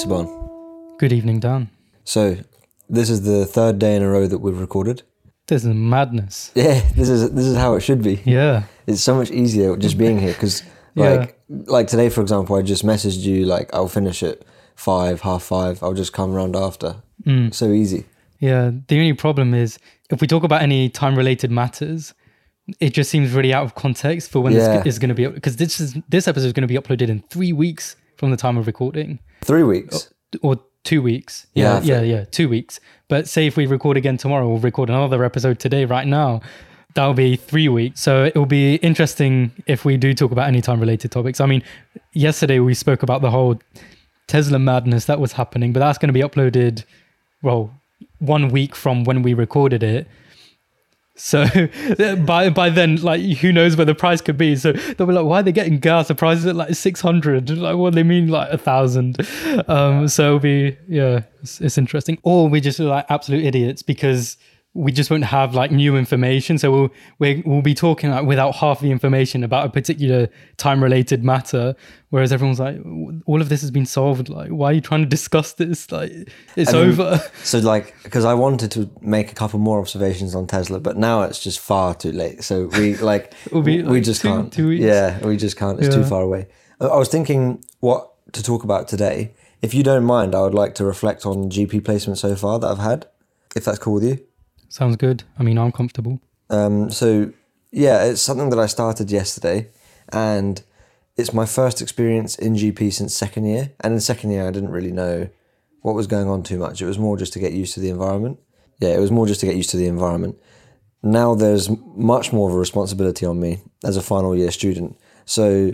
Saban. Good evening, Dan. So, this is the third day in a row that we've recorded. This is madness. Yeah, this is this is how it should be. Yeah. It's so much easier just being here because, like, like today, for example, I just messaged you like I'll finish at five, half five. I'll just come around after. Mm. So easy. Yeah. The only problem is if we talk about any time related matters, it just seems really out of context for when Yeah. this is going to be because this is this episode is going to be uploaded in three weeks from the time of recording Three weeks. Oh, or two weeks. Yeah, Yeah, yeah, yeah, two weeks. But say if we record again tomorrow, we'll record another episode today, right now. That'll be three weeks. So it will be interesting if we do talk about any time related topics. I mean, yesterday we spoke about the whole Tesla madness that was happening, but that's going to be uploaded, well, one week from when we recorded it. So by by then, like who knows where the price could be? So they'll be like, "Why are they getting gas? The price is at like six hundred. Like, what do they mean, like a thousand? Um, so it'll be yeah, it's, it's interesting. Or we just like absolute idiots because we just won't have like new information. So we'll we, we'll be talking like without half the information about a particular time related matter, whereas everyone's like, all of this has been solved. Like, why are you trying to discuss this? Like, it's mean, over. So like, because I wanted to make a couple more observations on Tesla, but now it's just far too late. So we like, It'll be, we just two- can't. two weeks. Yeah, we just can't. It's too far away. I was thinking what to talk about today. If you don't mind, I would like to reflect on GP placement so far that I've had, if that's cool with you. Sounds good. I mean, I'm comfortable. Um, so yeah, it's something that I started yesterday, and it's my first experience in GP since second year. And in second year, I didn't really know what was going on too much. It was more just to get used to the environment. Yeah, it was more just to get used to the environment. Now there's much more of a responsibility on me as a final year student. So,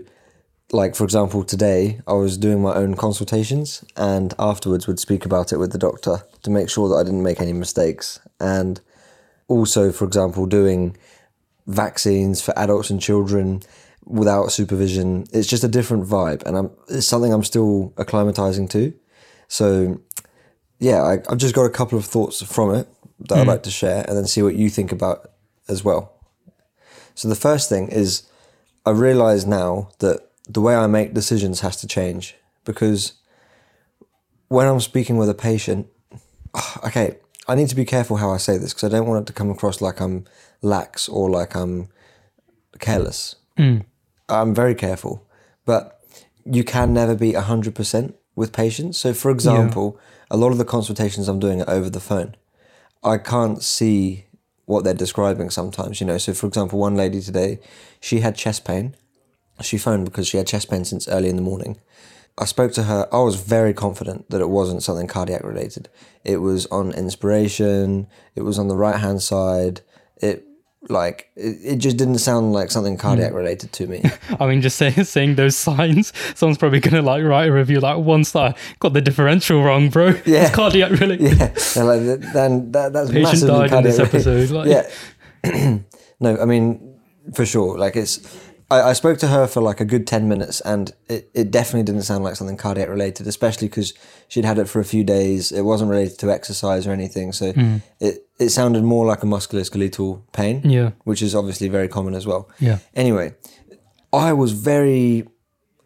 like for example, today I was doing my own consultations, and afterwards would speak about it with the doctor to make sure that I didn't make any mistakes. And also, for example, doing vaccines for adults and children without supervision. It's just a different vibe, and I'm, it's something I'm still acclimatizing to. So, yeah, I, I've just got a couple of thoughts from it that I'd hmm. like to share, and then see what you think about as well. So, the first thing is I realize now that the way I make decisions has to change because when I'm speaking with a patient, okay, I need to be careful how I say this because I don't want it to come across like I'm lax or like I'm careless. Mm. I'm very careful, but you can never be 100% with patients. So, for example, a lot of the consultations I'm doing are over the phone. I can't see what they're describing sometimes, you know. So, for example, one lady today, she had chest pain. She phoned because she had chest pain since early in the morning. I spoke to her. I was very confident that it wasn't something cardiac related. It was on inspiration. It was on the right hand side. It like it, it just didn't sound like something cardiac hmm. related to me. I mean, just saying saying those signs, someone's probably gonna like write a review like one star, got the differential wrong, bro. Yeah. It's cardiac really. yeah, like then that that's Patient massively died in this cardiac episode. Like, Yeah. no, I mean, for sure. Like it's, I, I spoke to her for like a good 10 minutes and it, it definitely didn't sound like something cardiac related, especially because she'd had it for a few days. It wasn't related to exercise or anything. So it, it sounded more like a musculoskeletal pain, Yeah. which is obviously very common as well. Yeah. Anyway, I was very,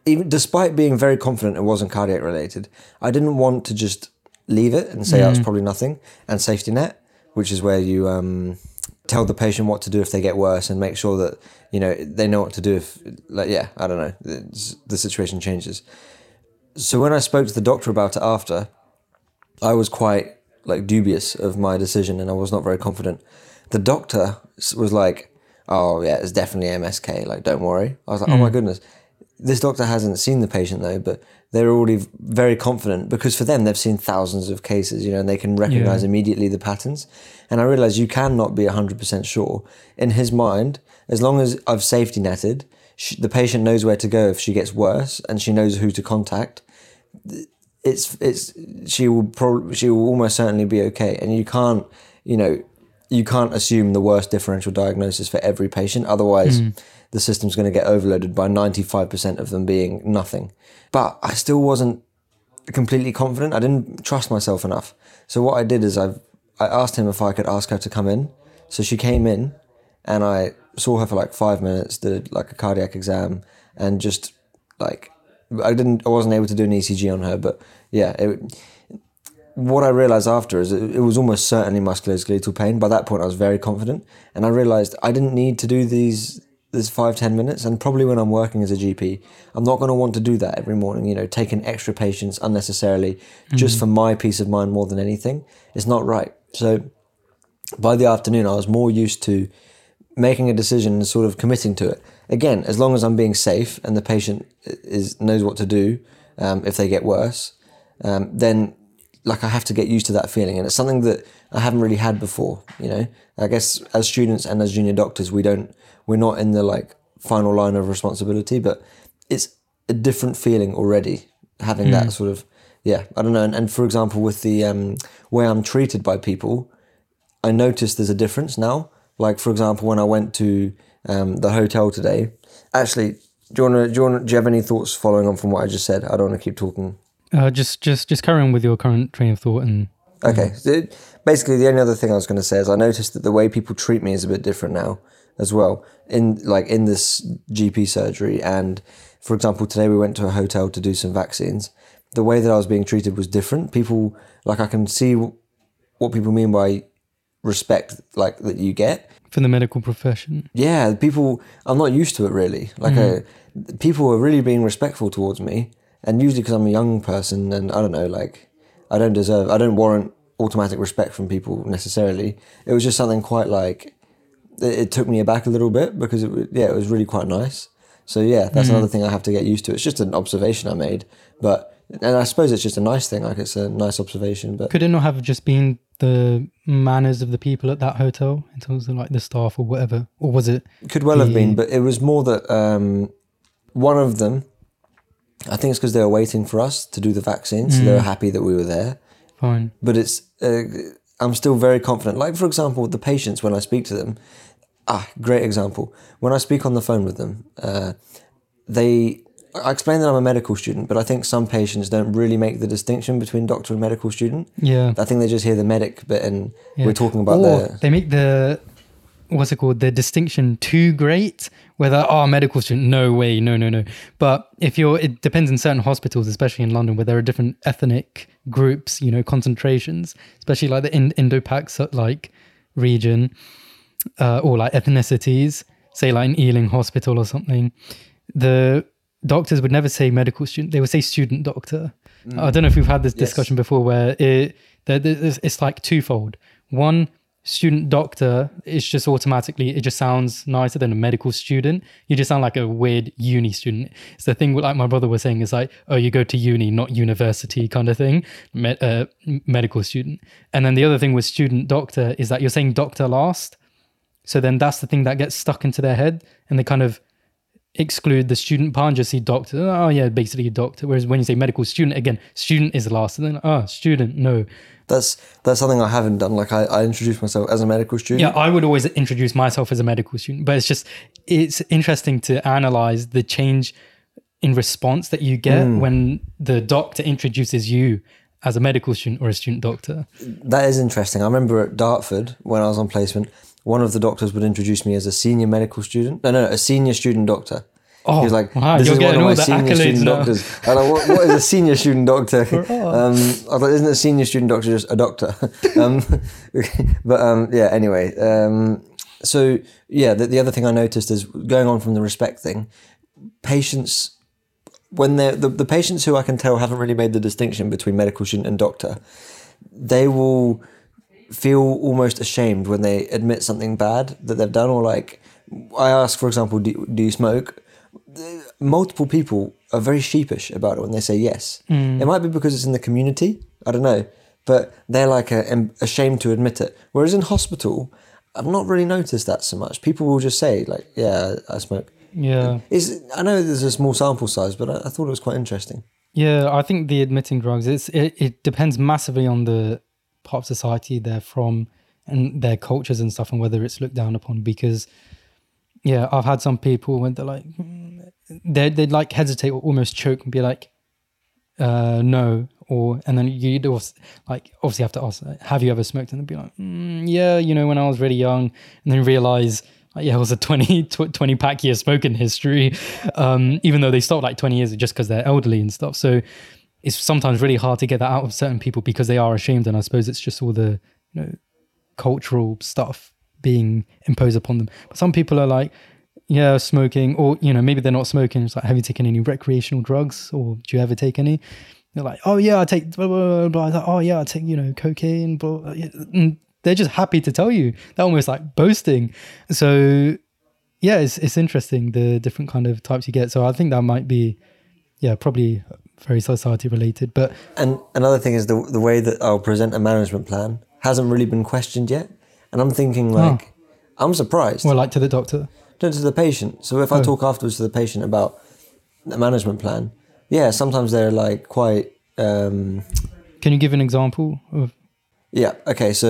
even despite being very confident it wasn't cardiac related, I didn't want to just leave it and say oh, it's probably nothing. And safety net, which is where you um, tell the patient what to do if they get worse and make sure that you know they know what to do if, like, yeah, I don't know, the, the situation changes. So when I spoke to the doctor about it after, I was quite like dubious of my decision and I was not very confident. The doctor was like, "Oh yeah, it's definitely MSK. Like, don't worry." I was like, "Oh my hmm. goodness." This doctor hasn't seen the patient though, but they're already very confident because for them they've seen thousands of cases, you know, and they can recognize immediately the patterns. And I realize you cannot be 100% sure. In his mind, as long as I've safety netted, sh the patient knows where to go if she gets worse and she knows who to contact it's it's she will probably she will almost certainly be okay and you can't you know you can't assume the worst differential diagnosis for every patient otherwise hmm. The system's going to get overloaded by 95% of them being nothing but i still wasn't completely confident i didn't trust myself enough so what i did is i i asked him if i could ask her to come in so she came in and i saw her for like 5 minutes did like a cardiac exam and just like I didn't. I wasn't able to do an ECG on her, but yeah. It, what I realized after is it, it was almost certainly musculoskeletal pain. By that point, I was very confident, and I realized I didn't need to do these this five ten minutes. And probably when I'm working as a GP, I'm not going to want to do that every morning. You know, taking extra patients unnecessarily just for my peace of mind more than anything. It's not right. So by the afternoon, I was more used to making a decision and sort of committing to it. Again, as long as I'm being safe and the patient is knows what to do um, if they get worse, um, then like I have to get used to that feeling, and it's something that I haven't really had before. You know, I guess as students and as junior doctors, we don't we're not in the like final line of responsibility, but it's a different feeling already having that sort of yeah I don't know. And, and for example, with the um, way I'm treated by people, I noticed there's a difference now. Like for example, when I went to um, the hotel today, actually, do you want to do you, wanna, do you have any thoughts following on from what I just said? I don't want to keep talking. Uh, just just just carry on with your current train of thought and Okay. So basically, the only other thing I was going to say is I noticed that the way people treat me is a bit different now as well. In like in this GP surgery, and for example, today we went to a hotel to do some vaccines. The way that I was being treated was different. People like I can see what people mean by respect, like that you get. for the medical profession. Yeah, people. I'm not used to it really. Like, uh, people are really being respectful towards me, and usually because I'm a young person, and I don't know, like, I don't deserve, I don't warrant automatic respect from people necessarily. It was just something quite like, it, it took me aback a little bit because it, yeah, it was really quite nice. So yeah, that's another thing I have to get used to. It's just an observation I made, but and I suppose it's just a nice thing. Like it's a nice observation, but Could it not have just been the manners of the people at that hotel in terms of like the staff or whatever, or was it? Could well have been, but it was more that um, one of them, I think it's because they were waiting for us to do the vaccine, so they were happy that we were there. Fine. But it's, uh, I'm still very confident. Like, for example, the patients, when I speak to them, ah, great example. When I speak on the phone with them, uh, they, I explain that I'm a medical student, but I think some patients don't really make the distinction between doctor and medical student. Yeah. I think they just hear the medic bit and yeah. we're talking about or the. they make the what's it called? The distinction too great? Whether oh medical student no way no no no. But if you're it depends in certain hospitals especially in london where there are different ethnic groups you know concentrations especially like the in, Indo-Pak so- uh, like region uh, or like ethnicities say like in ealing hospital or something the doctors would never say medical student they would say student doctor. Mm. I don't know if we've had this discussion before where it it's like twofold. One student doctor is just automatically it just sounds nicer than a medical student. You just sound like a weird uni student. It's the thing like my brother was saying is like oh you go to uni not university kind of thing Me- uh, medical student. And then the other thing with student doctor is that you're saying doctor last. So then that's the thing that gets stuck into their head and they kind of exclude the student part and just see doctor. Oh yeah, basically a doctor. Whereas when you say medical student, again, student is last. And then oh student, no. That's that's something I haven't done. Like I, I introduced myself as a medical student. Yeah, I would always introduce myself as a medical student, but it's just it's interesting to analyze the change in response that you get hmm. when the doctor introduces you as a medical student or a student doctor. That is interesting. I remember at Dartford when I was on placement, one of the doctors would introduce me as a senior medical student. No, no, a senior student doctor. Oh, he was like, wow, "This you're is one of my senior student now." doctors." I'm like, what, what is a senior student doctor? um, I thought, isn't a senior student doctor just a doctor? um, but um, yeah, anyway. Um, so yeah, the, the other thing I noticed is going on from the respect thing. Patients when they're the, the patients who I can tell haven't really made the distinction between medical student and doctor, they will feel almost ashamed when they admit something bad that they've done, or like I ask, for example, do, do you smoke? Multiple people are very sheepish about it when they say yes. Mm. It might be because it's in the community. I don't know, but they're like a, am- ashamed to admit it. Whereas in hospital, I've not really noticed that so much. People will just say like, "Yeah, I smoke." Yeah. Is I know there's a small sample size, but I, I thought it was quite interesting. Yeah, I think the admitting drugs it's it, it depends massively on the part of society they're from and their cultures and stuff and whether it's looked down upon because yeah, I've had some people when they're like they they'd like hesitate or almost choke and be like uh no or and then you'd also, like obviously have to ask have you ever smoked and they'd be like mm, yeah you know when I was really young and then realize like, yeah, it was a 20, tw- 20 pack year smoking history, um, even though they stopped like 20 years just because they're elderly and stuff. So it's sometimes really hard to get that out of certain people because they are ashamed. And I suppose it's just all the, you know, cultural stuff being imposed upon them. But some people are like, yeah, smoking, or, you know, maybe they're not smoking. It's like, have you taken any recreational drugs or do you ever take any? They're like, oh yeah, I take blah blah blah. blah. Like, oh yeah, I take you know cocaine. Blah. And mm, they're just happy to tell you. They're almost like boasting. So yeah, it's it's interesting the different kind of types you get. So I think that might be yeah probably very society related. But And another thing is the the way that I'll present a management plan hasn't really been questioned yet, and I'm thinking like, I'm surprised. well, like to the doctor. No, to the patient. So if I Oh. talk afterwards to the patient about the management plan, yeah, sometimes they're like quite. Um, Can you give an example of? yeah. Okay. So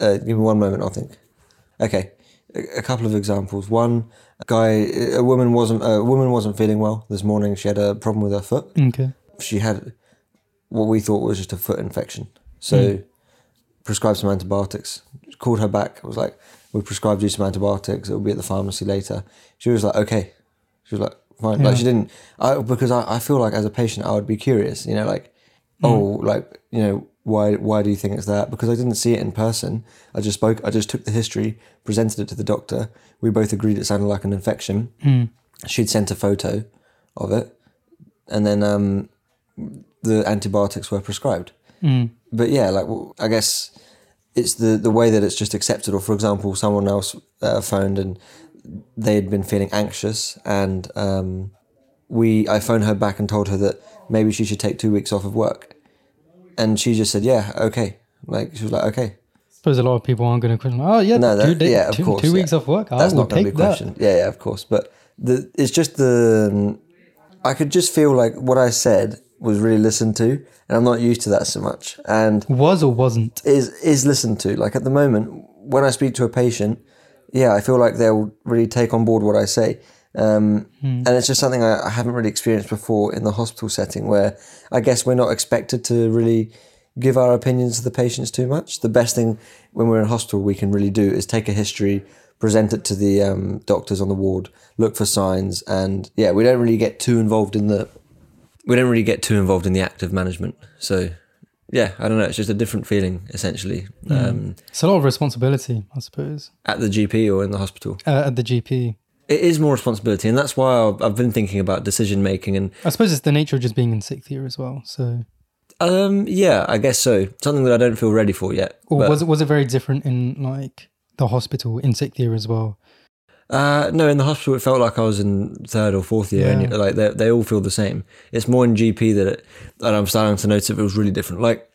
uh, give me one moment. I'll think. Okay. A, a couple of examples. One a guy, a woman wasn't a woman wasn't feeling well this morning. She had a problem with her foot. Okay. She had what we thought was just a foot infection. So hmm. prescribed some antibiotics. Called her back. Was like, we prescribed you some antibiotics. It'll be at the pharmacy later. She was like, okay. She was like, fine. Like she didn't. I because I, I feel like as a patient I would be curious. You know, like, hmm. oh, like you know. Why? Why do you think it's that? Because I didn't see it in person. I just spoke. I just took the history, presented it to the doctor. We both agreed it sounded like an infection. She'd sent a photo of it, and then um, the antibiotics were prescribed. But yeah, like well, I guess it's the the way that it's just accepted. Or for example, someone else uh, phoned and they had been feeling anxious, and um, we I phoned her back and told her that maybe she should take two weeks off of work, and she just said, "Yeah, okay." Like she was like, "Okay." suppose a lot of people aren't going to question. Oh yeah, No, two, day- yeah, of two, course. two yeah. weeks off work. I That's not going to be that. questioned. Yeah, yeah, of course. But the it's just the I could just feel like what I said was really listened to, and I'm not used to that so much. And Was or wasn't? is is listened to. Like at the moment, when I speak to a patient, yeah, I feel like they'll really take on board what I say. Um, And it's just something I, I haven't really experienced before in the hospital setting, where I guess we're not expected to really give our opinions to the patients too much. The best thing when we're in hospital we can really do is take a history, present it to the um, doctors on the ward, look for signs, and yeah, we don't really get too involved in the we don't really get too involved in the active management. So yeah, I don't know. It's just a different feeling essentially um, It's a lot of responsibility, I suppose, at the GP or in the hospital. uh, at the GP. It is more responsibility, and that's why I've, I've been thinking about decision making. And I suppose it's the nature of just being in sixth year as well. So, um, yeah, I guess so. Something that I don't feel ready for yet. or but- was it was it very different in like the hospital in sixth year as well? Uh, no, in the hospital, it felt like I was in third or fourth year, and like they they all feel the same. It's more in GP that it, that I'm starting to notice it feels really different. Like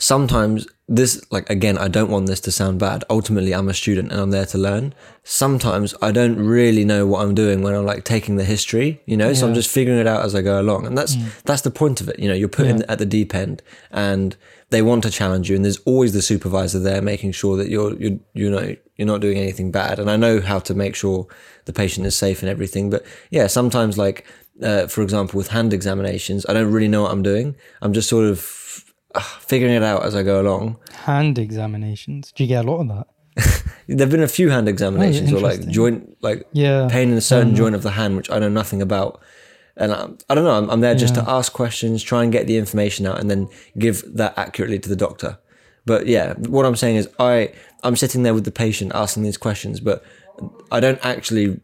sometimes this, like again, I don't want this to sound bad. Ultimately, I'm a student and I'm there to learn. Sometimes I don't really know what I'm doing when I'm like taking the history, you know. So I'm just figuring it out as I go along, and that's that's the point of it. You know, you're put in at the deep end, and they want to challenge you, and there's always the supervisor there making sure that you're you're you know you're not doing anything bad. And I know how to make sure the patient is safe and everything. But yeah, sometimes like uh, for example with hand examinations, I don't really know what I'm doing. I'm just sort of figuring it out as I go along. Hand examinations. Do you get a lot of that? There've been a few hand examinations oh, or like joint like Yeah. pain in a certain um, joint of the hand, which I know nothing about. And I, I don't know. I'm, I'm there just to ask questions, try and get the information out, and then give that accurately to the doctor. But yeah, what I'm saying is, I I'm sitting there with the patient asking these questions, but I don't actually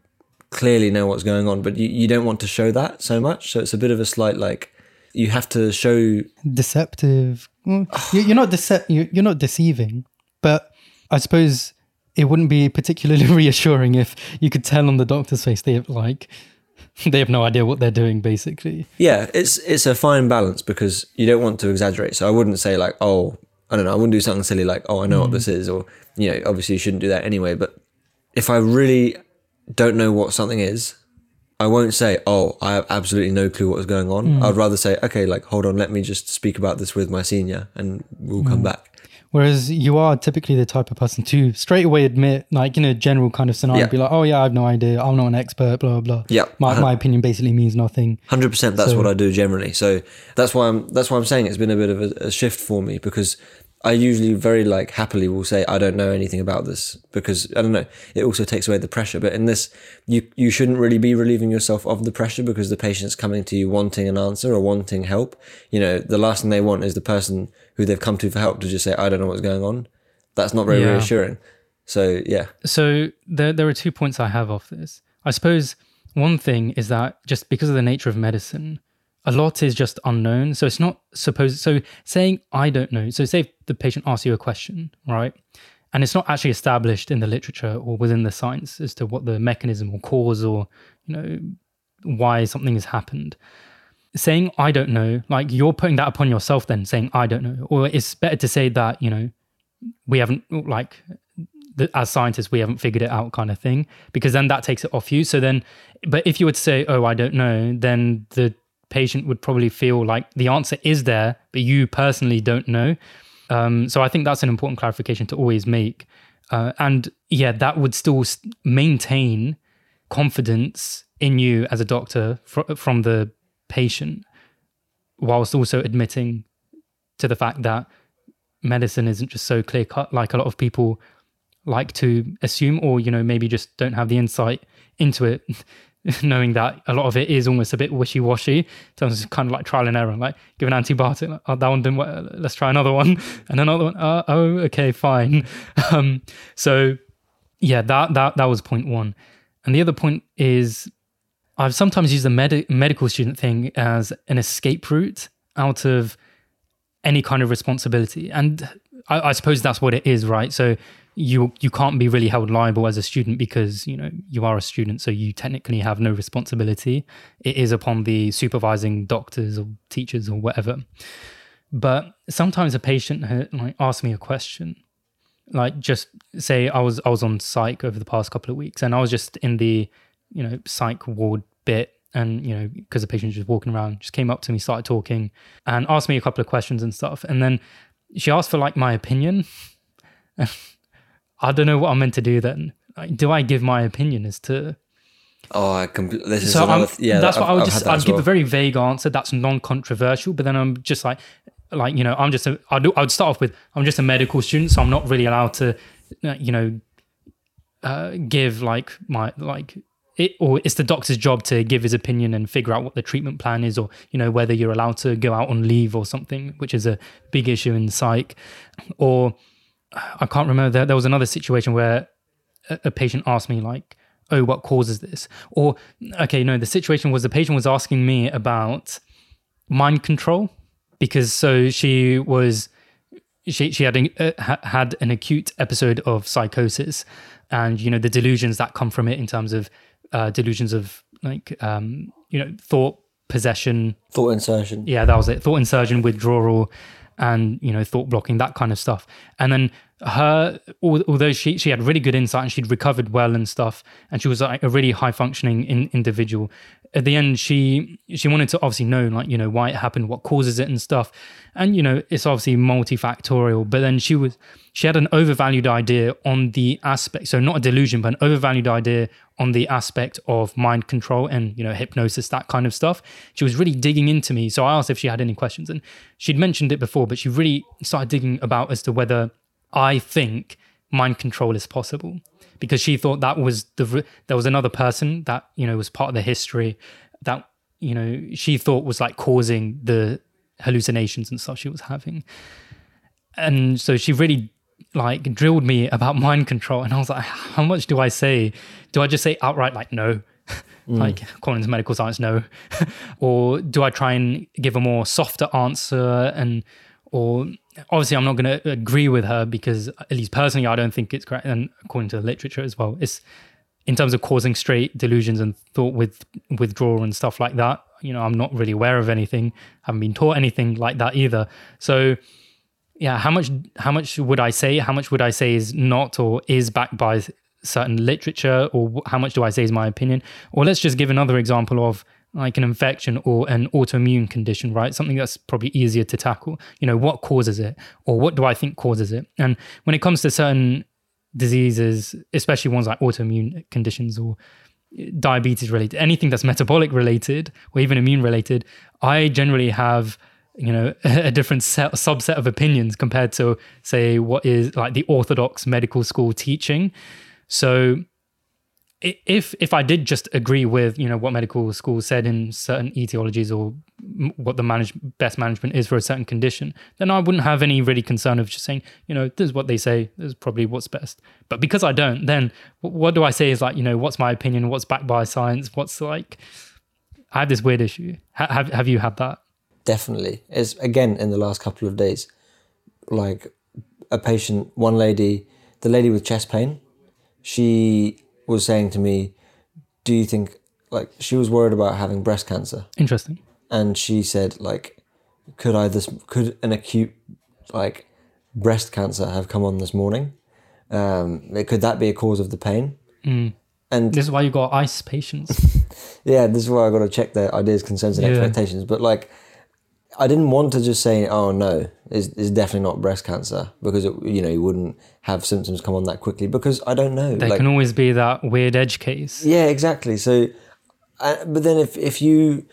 clearly know what's going on. But you, you don't want to show that so much, so it's a bit of a slight like you have to show. deceptive. Mm. You- you're not dece- you- you're not deceiving, but I suppose it wouldn't be particularly reassuring if you could tell on the doctor's face they have like they have no idea what they're doing. Basically, Yeah, it's it's a fine balance because you don't want to exaggerate. So I wouldn't say like, oh, I don't know, I wouldn't do something silly like, oh, I know what this is, or you know, obviously you shouldn't do that anyway. But if I really don't know what something is, I won't say, oh, I have absolutely no clue what is going on. Mm. I'd rather say, okay, like, hold on, let me just speak about this with my senior, and we'll come mm. back. whereas you are typically the type of person to straight away admit, like in a general kind of scenario, Yeah. be like, "Oh yeah, I have no idea. I'm not an expert." Blah blah. blah. Yeah. my uh-huh. my opinion basically means nothing. Hundred percent. That's So- what I do generally. So that's why I'm that's why I'm saying it's been a bit of a, a shift for me because I usually very like happily will say I don't know anything about this because I don't know. It also takes away the pressure. But in this, you you shouldn't really be relieving yourself of the pressure because the patient's coming to you wanting an answer or wanting help. You know, the last thing they want is the person who they've come to for help to just say I don't know what's going on. That's not very Yeah. reassuring. So yeah, So there, there are two points I have off this. I suppose one thing is that just because of the nature of medicine, a lot is just unknown. So it's not supposed. So saying I don't know. So say the patient asks you a question, right, and it's not actually established in the literature or within the science as to what the mechanism or cause or you know why something has happened. Saying I don't know, like you're putting that upon yourself. Then saying I don't know, or it's better to say that you know we haven't like as scientists we haven't figured it out kind of thing because then that takes it off you so then but if you were to say oh i don't know then the patient would probably feel like the answer is there but you personally don't know. Um, so i think that's an important clarification to always make. Uh, and yeah that would still maintain confidence in you as a doctor fr- from the patient whilst also admitting to the fact that medicine isn't just so clear cut like a lot of people like to assume or you know maybe just don't have the insight into it knowing that a lot of it is almost a bit wishy-washy. In terms of kind of like trial and error. Like give an antibiotic. Oh that one didn't work. Let's try another one. And another one. Uh, oh okay fine. Um so yeah that that that was point one. And the other point is i've sometimes used the med- medical student thing as an escape route out of any kind of responsibility. And I, I suppose that's what it is right? So you you can't be really held liable as a student because you know you are a student so you technically have no responsibility. It is upon the supervising doctors or teachers or whatever. But sometimes a patient ha- like asks me a question. Like just say i was i was on psych over the past couple of weeks and i was just in the you know psych ward bit and you know because the patient was just walking around just came up to me started talking and asked me a couple of questions and stuff. And then she asked for like my opinion i don't know what i'm meant to do then like, do i give my opinion as to oh, I compl- this is so another. I'm, yeah, that's I've- what I would I've just I'd give well. a very vague answer that's non-controversial but then I'm just like like you know I'm just a I'd, I'd start off with I'm just a medical student so I'm not really allowed to uh, you know uh, give like my like it or it's the doctor's job to give his opinion and figure out what the treatment plan is or you know whether you're allowed to go out on leave or something which is a big issue in psych or I can't remember. There, there was another situation where a, a patient asked me like oh what causes this? Or okay no the situation was the patient was asking me about mind control because so she was she she had an, uh, had an acute episode of psychosis and you know the delusions that come from it in terms of uh, delusions of like um you know thought possession. Thought insertion. yeah that was it. Thought insertion withdrawal and you know thought blocking that kind of stuff. And then her although she she had really good insight and she'd recovered well and stuff and she was like a really high functioning in, individual at the end she she wanted to obviously know like you know why it happened what causes it and stuff. And you know it's obviously multifactorial but then she was she had an overvalued idea on the aspect so not a delusion but an overvalued idea on the aspect of mind control and you know hypnosis that kind of stuff. She was really digging into me so i asked if she had any questions and she'd mentioned it before but she really started digging about as to whether i think mind control is possible because she thought that was the there was another person that you know was part of the history that you know she thought was like causing the hallucinations and stuff she was having. And so she really like drilled me about mind control and i was like how much do i say? Do i just say outright like no? Mm. Like according to medical science no. Or do i try and give a more softer answer and or obviously i'm not going to agree with her because at least personally i don't think it's correct. And according to the literature as well it's in terms of causing straight delusions and thought with withdrawal and stuff like that you know i'm not really aware of anything. Haven't been taught anything like that either. So yeah how much how much would i say? How much would i say is not or is backed by certain literature? Or how much do i say is my opinion? Or let's just give another example of like an infection or an autoimmune condition right? Something that's probably easier to tackle. You know what causes it or what do i think causes it? And when it comes to certain diseases especially ones like autoimmune conditions or eh, diabetes related anything that's metabolic related or even immune related i generally have you know a different set, subset of opinions compared to say what is like the orthodox medical school teaching. So if if i did just agree with you know what medical school said in certain etiologies or what the manage, best management is for a certain condition then i wouldn't have any really concern of just saying you know this is what they say this is probably what's best but because i don't then wh- what do i say is like you know what's my opinion what's backed by science what's like i have this weird issue ha- have, have you had that Definitely. It's again in the last couple of days. Like a patient, one lady, the lady with chest pain, she was saying to me, Do you think, like, she was worried about having breast cancer? interesting And she said, like, could I this, could an acute, like, breast cancer have come on this morning? Um, could that be a cause of the pain? Mm. And This is why you got ICE patients. yeah, this is why I got to check their ideas, concerns, and Yeah. expectations. But like, I didn't want to just say, "Oh no, it's, it's definitely not breast cancer," because it, you know you wouldn't have symptoms come on that quickly because I don't know. There like, can always be that weird edge case. yeah, exactly. So, uh, but then if if you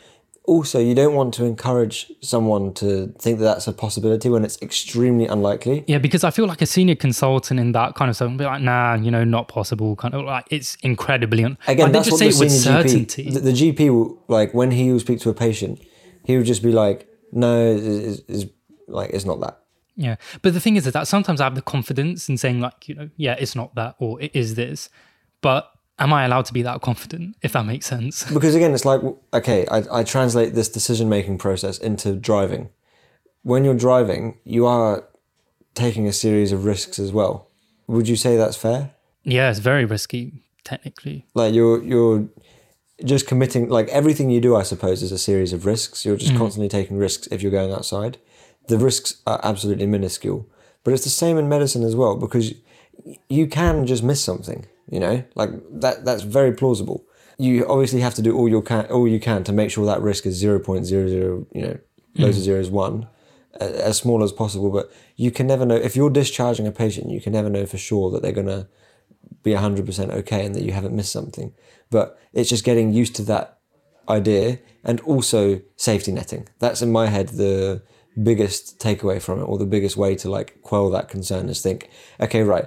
also you don't want to encourage someone to think that that's a possibility when it's extremely unlikely. Yeah, because I feel like a senior consultant in that kind of stuff would be like, nah, you know, not possible. Kind of like it's incredibly un- Again, like, they that's just what say the it with senior certainty. GP. The, the GP will like when he will speak to a patient, he would just be like, "No, is is like it's not that." Yeah, but the thing is that sometimes I have the confidence in saying like, you know, yeah, it's not that or it is this, but am I allowed to be that confident? If that makes sense. Because again, it's like okay, I, I translate this decision making process into driving. When you're driving, you are taking a series of risks as well. Would you say that's fair? Yeah, it's very risky technically. Like you're you're just committing like everything you do, I suppose, is a series of risks. You're just mm. constantly taking risks if you're going outside. The risks are absolutely minuscule, but it's the same in medicine as well because you can just miss something. You know, like that. That's very plausible. You obviously have to do all you can, all you can to make sure that risk is zero point zero zero. You know, loads of mm. zeros one, as small as possible. But you can never know if you're discharging a patient. You can never know for sure that they're gonna be 100% okay and that you haven't missed something. But it's just getting used to that idea and also safety netting. That's in my head the biggest takeaway from it or the biggest way to like quell that concern is think, okay, right,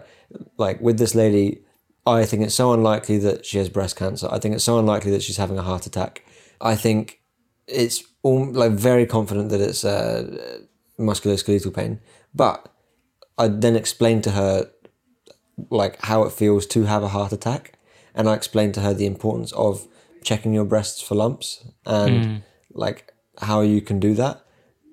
like with this lady, I think it's so unlikely that she has breast cancer. I think it's so unlikely that she's having a heart attack. I think it's all, like very confident that it's uh, musculoskeletal pain. But I then explained to her like how it feels to have a heart attack and I explained to her the importance of checking your breasts for lumps and like how you can do that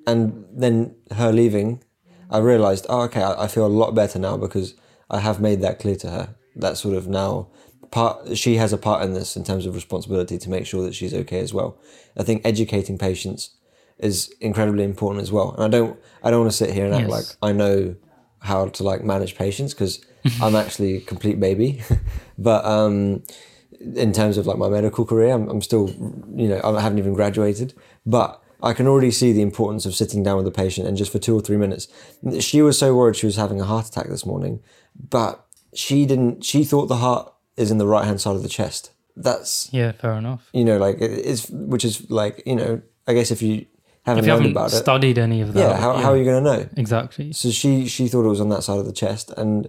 and then her leaving I realized oh okay I, I feel a lot better now because I have made that clear to her that sort of now part she has a part in this in terms of responsibility to make sure that she's okay as well I think educating patients is incredibly important as well and I don't I don't want to sit here and act Yes. like I know how to like manage patients because I'm actually a complete baby. but um, in terms of like my medical career, I'm, I'm still, you know, I haven't even graduated. But I can already see the importance of sitting down with the patient and just for two or three minutes. She was so worried she was having a heart attack this morning, but she didn't. She thought the heart is in the right hand side of the chest. That's Yeah, fair enough. you know like it- it's which is like you know I guess if you haven't If you learned haven't about it, studied any of that, yeah, how, how are you going to know? exactly? So she she thought it was on that side of the chest, and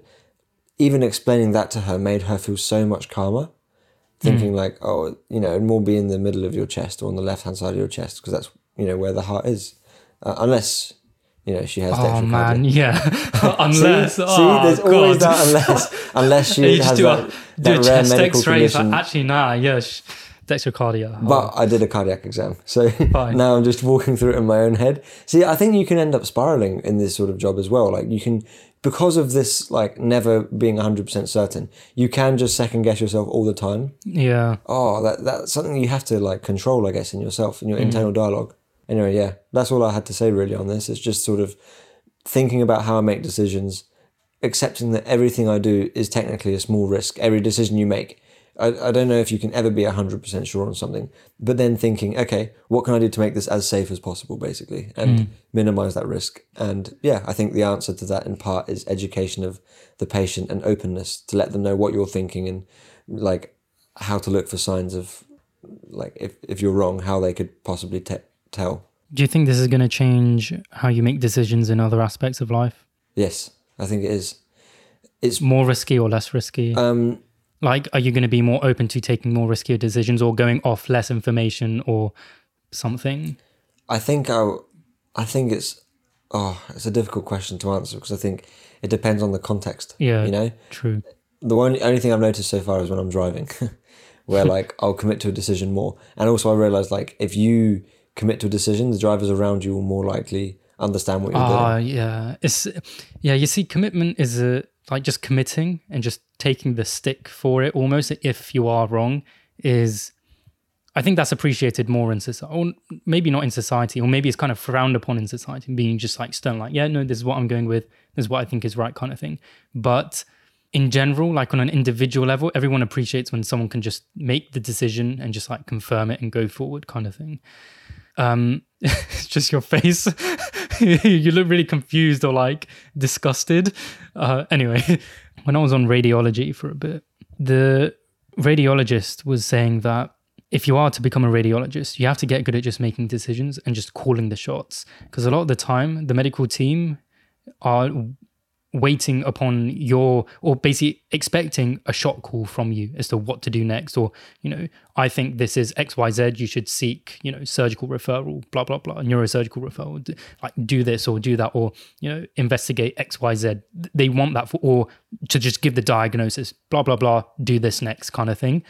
even explaining that to her made her feel so much calmer. Thinking Hmm. like, oh, you know, more be in the middle of your chest or on the left hand side of your chest because that's you know where the heart is, uh, unless you know she has. Oh man, yeah. Unless, see, oh, there's God. always that unless unless she has do that, a, do that a rare chest medical X-ray. Like, actually, nah, yeah, sh- dextrocardia. Oh, But I did a cardiac exam, so now I'm just walking through it in my own head. See, I think you can end up spiraling in this sort of job as well. Like you can, because of this, like never being 100% certain, you can just second guess yourself all the time. yeah, Oh, that that's something you have to like control, I guess, in yourself, in your Mm. internal dialogue. Anyway, yeah, that's all I had to say really on this. It's just sort of thinking about how I make decisions, accepting that everything I do is technically a small risk. Every decision you make. I, I don't know if you can ever be 100% sure on something, but then thinking, okay, what can I do to make this as safe as possible, basically, and hmm. minimize that risk? And yeah, I think the answer to that in part is education of the patient and openness to let them know what you're thinking and like how to look for signs of like if, if you're wrong, how they could possibly te- tell. Do you think this is going to change how you make decisions in other aspects of life? Yes, I think it is. It's More risky or less risky? um like, are you going to be more open to taking more riskier decisions or going off less information or something? I think I, I think it's, oh, it's a difficult question to answer because I think it depends on the context. Yeah. You know, True. the only only thing I've noticed so far is when I'm driving, where like I'll commit to a decision more, and also I realize like if you commit to a decision, the drivers around you will more likely understand what you're Ah, doing. yeah. It's yeah. You see, commitment is a like just committing and just taking the stick for it. Almost, if you are wrong, is I think that's appreciated more in society, or maybe not in society, or maybe it's kind of frowned upon in society, being just like stern, like yeah, no, this is what I'm going with, this is what I think is right, kind of thing. But in general, like on an individual level, everyone appreciates when someone can just make the decision and just like confirm it and go forward, kind of thing. Um, just your face. you look really confused or like disgusted. Uh, anyway, when I was on radiology for a bit, the radiologist was saying that if you are to become a radiologist, you have to get good at just making decisions and just calling the shots. Because a lot of the time, the medical team are waiting upon your or basically expecting a shot call from you as to what to do next or you know i think this is xyz you should seek you know surgical referral blah blah blah neurosurgical referral like do this or do that or you know investigate xyz they want that for or to just give the diagnosis blah blah blah do this next kind of thing.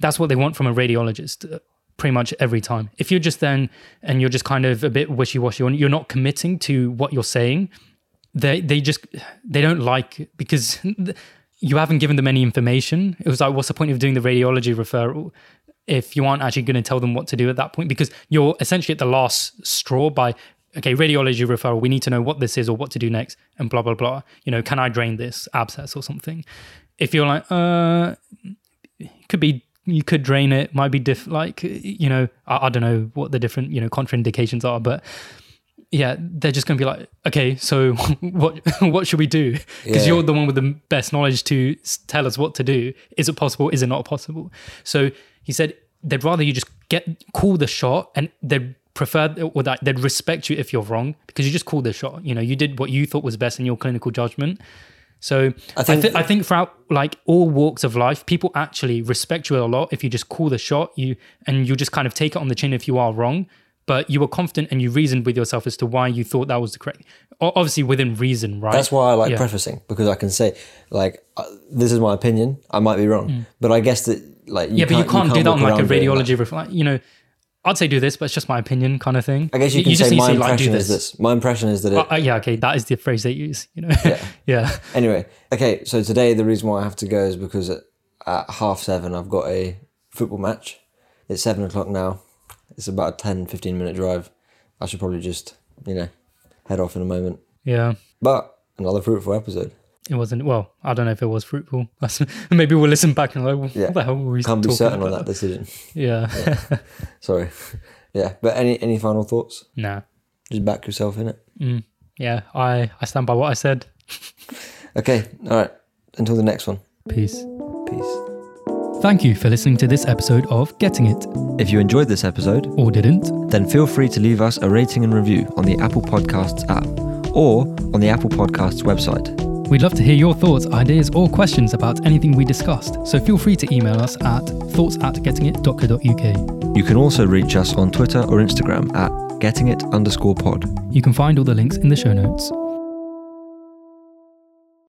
That's what they want from a radiologist uh, pretty much every time. If you're just then and you're just kind of a bit wishy-washy you're not committing to what you're saying they they just they don't like because you haven't given them any information. It was like, what's the point of doing the radiology referral if you aren't actually going to tell them what to do at that point? Because you're essentially at the last straw by okay, radiology referral. We need to know what this is or what to do next, and blah blah blah. You know, can I drain this abscess or something? If you're like, uh, could be. You could drain it. Might be diff. Like you know, I, I don't know what the different you know contraindications are, but yeah, they're just going to be like, okay, so what what should we do? Because Yeah. you're the one with the best knowledge to tell us what to do. Is it possible? Is it not possible? So he said they'd rather you just get call the shot, and they'd prefer or that they'd respect you if you're wrong because you just called the shot. You know, you did what you thought was best in your clinical judgment. So I think- think I, think throughout like all walks of life, people actually respect you a lot if you just call the shot. You and you just kind of take it on the chin if you are wrong, but you were confident and you reasoned with yourself as to why you thought that was the correct. Obviously within reason, right? That's why I like Yeah. prefacing because I can say like uh, this is my opinion. I might be wrong, but I guess that like you Mm. yeah, but you can't, do that on like a around doing that. radiology. Ref- like, you know, I'd say do this, but it's just my opinion, kind of thing. I guess you can just say my to like impression this. is this. My impression is that it. Uh, uh, yeah, okay, that is the phrase they use. You know, Yeah. yeah. Anyway, okay, so today the reason why I have to go is because at, at half seven I've got a football match. It's seven o'clock now. It's about a 10, 15 minute drive. I should probably just, you know, head off in a moment. Yeah. But another fruitful episode. It wasn't well. I don't know if it was fruitful. Maybe we'll listen back and like, what Yeah. the hell were we Can't be certain on that decision. Yeah, Sorry. Yeah, but any any final thoughts? nah. Just back yourself in it. Mm. Yeah, I I stand by what I said. Okay, all right. Until the next one. Peace. Thank you for listening to this episode of Getting It, If you enjoyed this episode, or didn't. then feel free to leave us a rating and review on the Apple Podcasts app or on the Apple Podcasts website. We'd love to hear your thoughts, ideas, or questions about anything we discussed. So feel free to email us at thoughts at gettingit.co.uk. You can also reach us on Twitter or Instagram at gettingit underscore pod. You can find all the links in the show notes.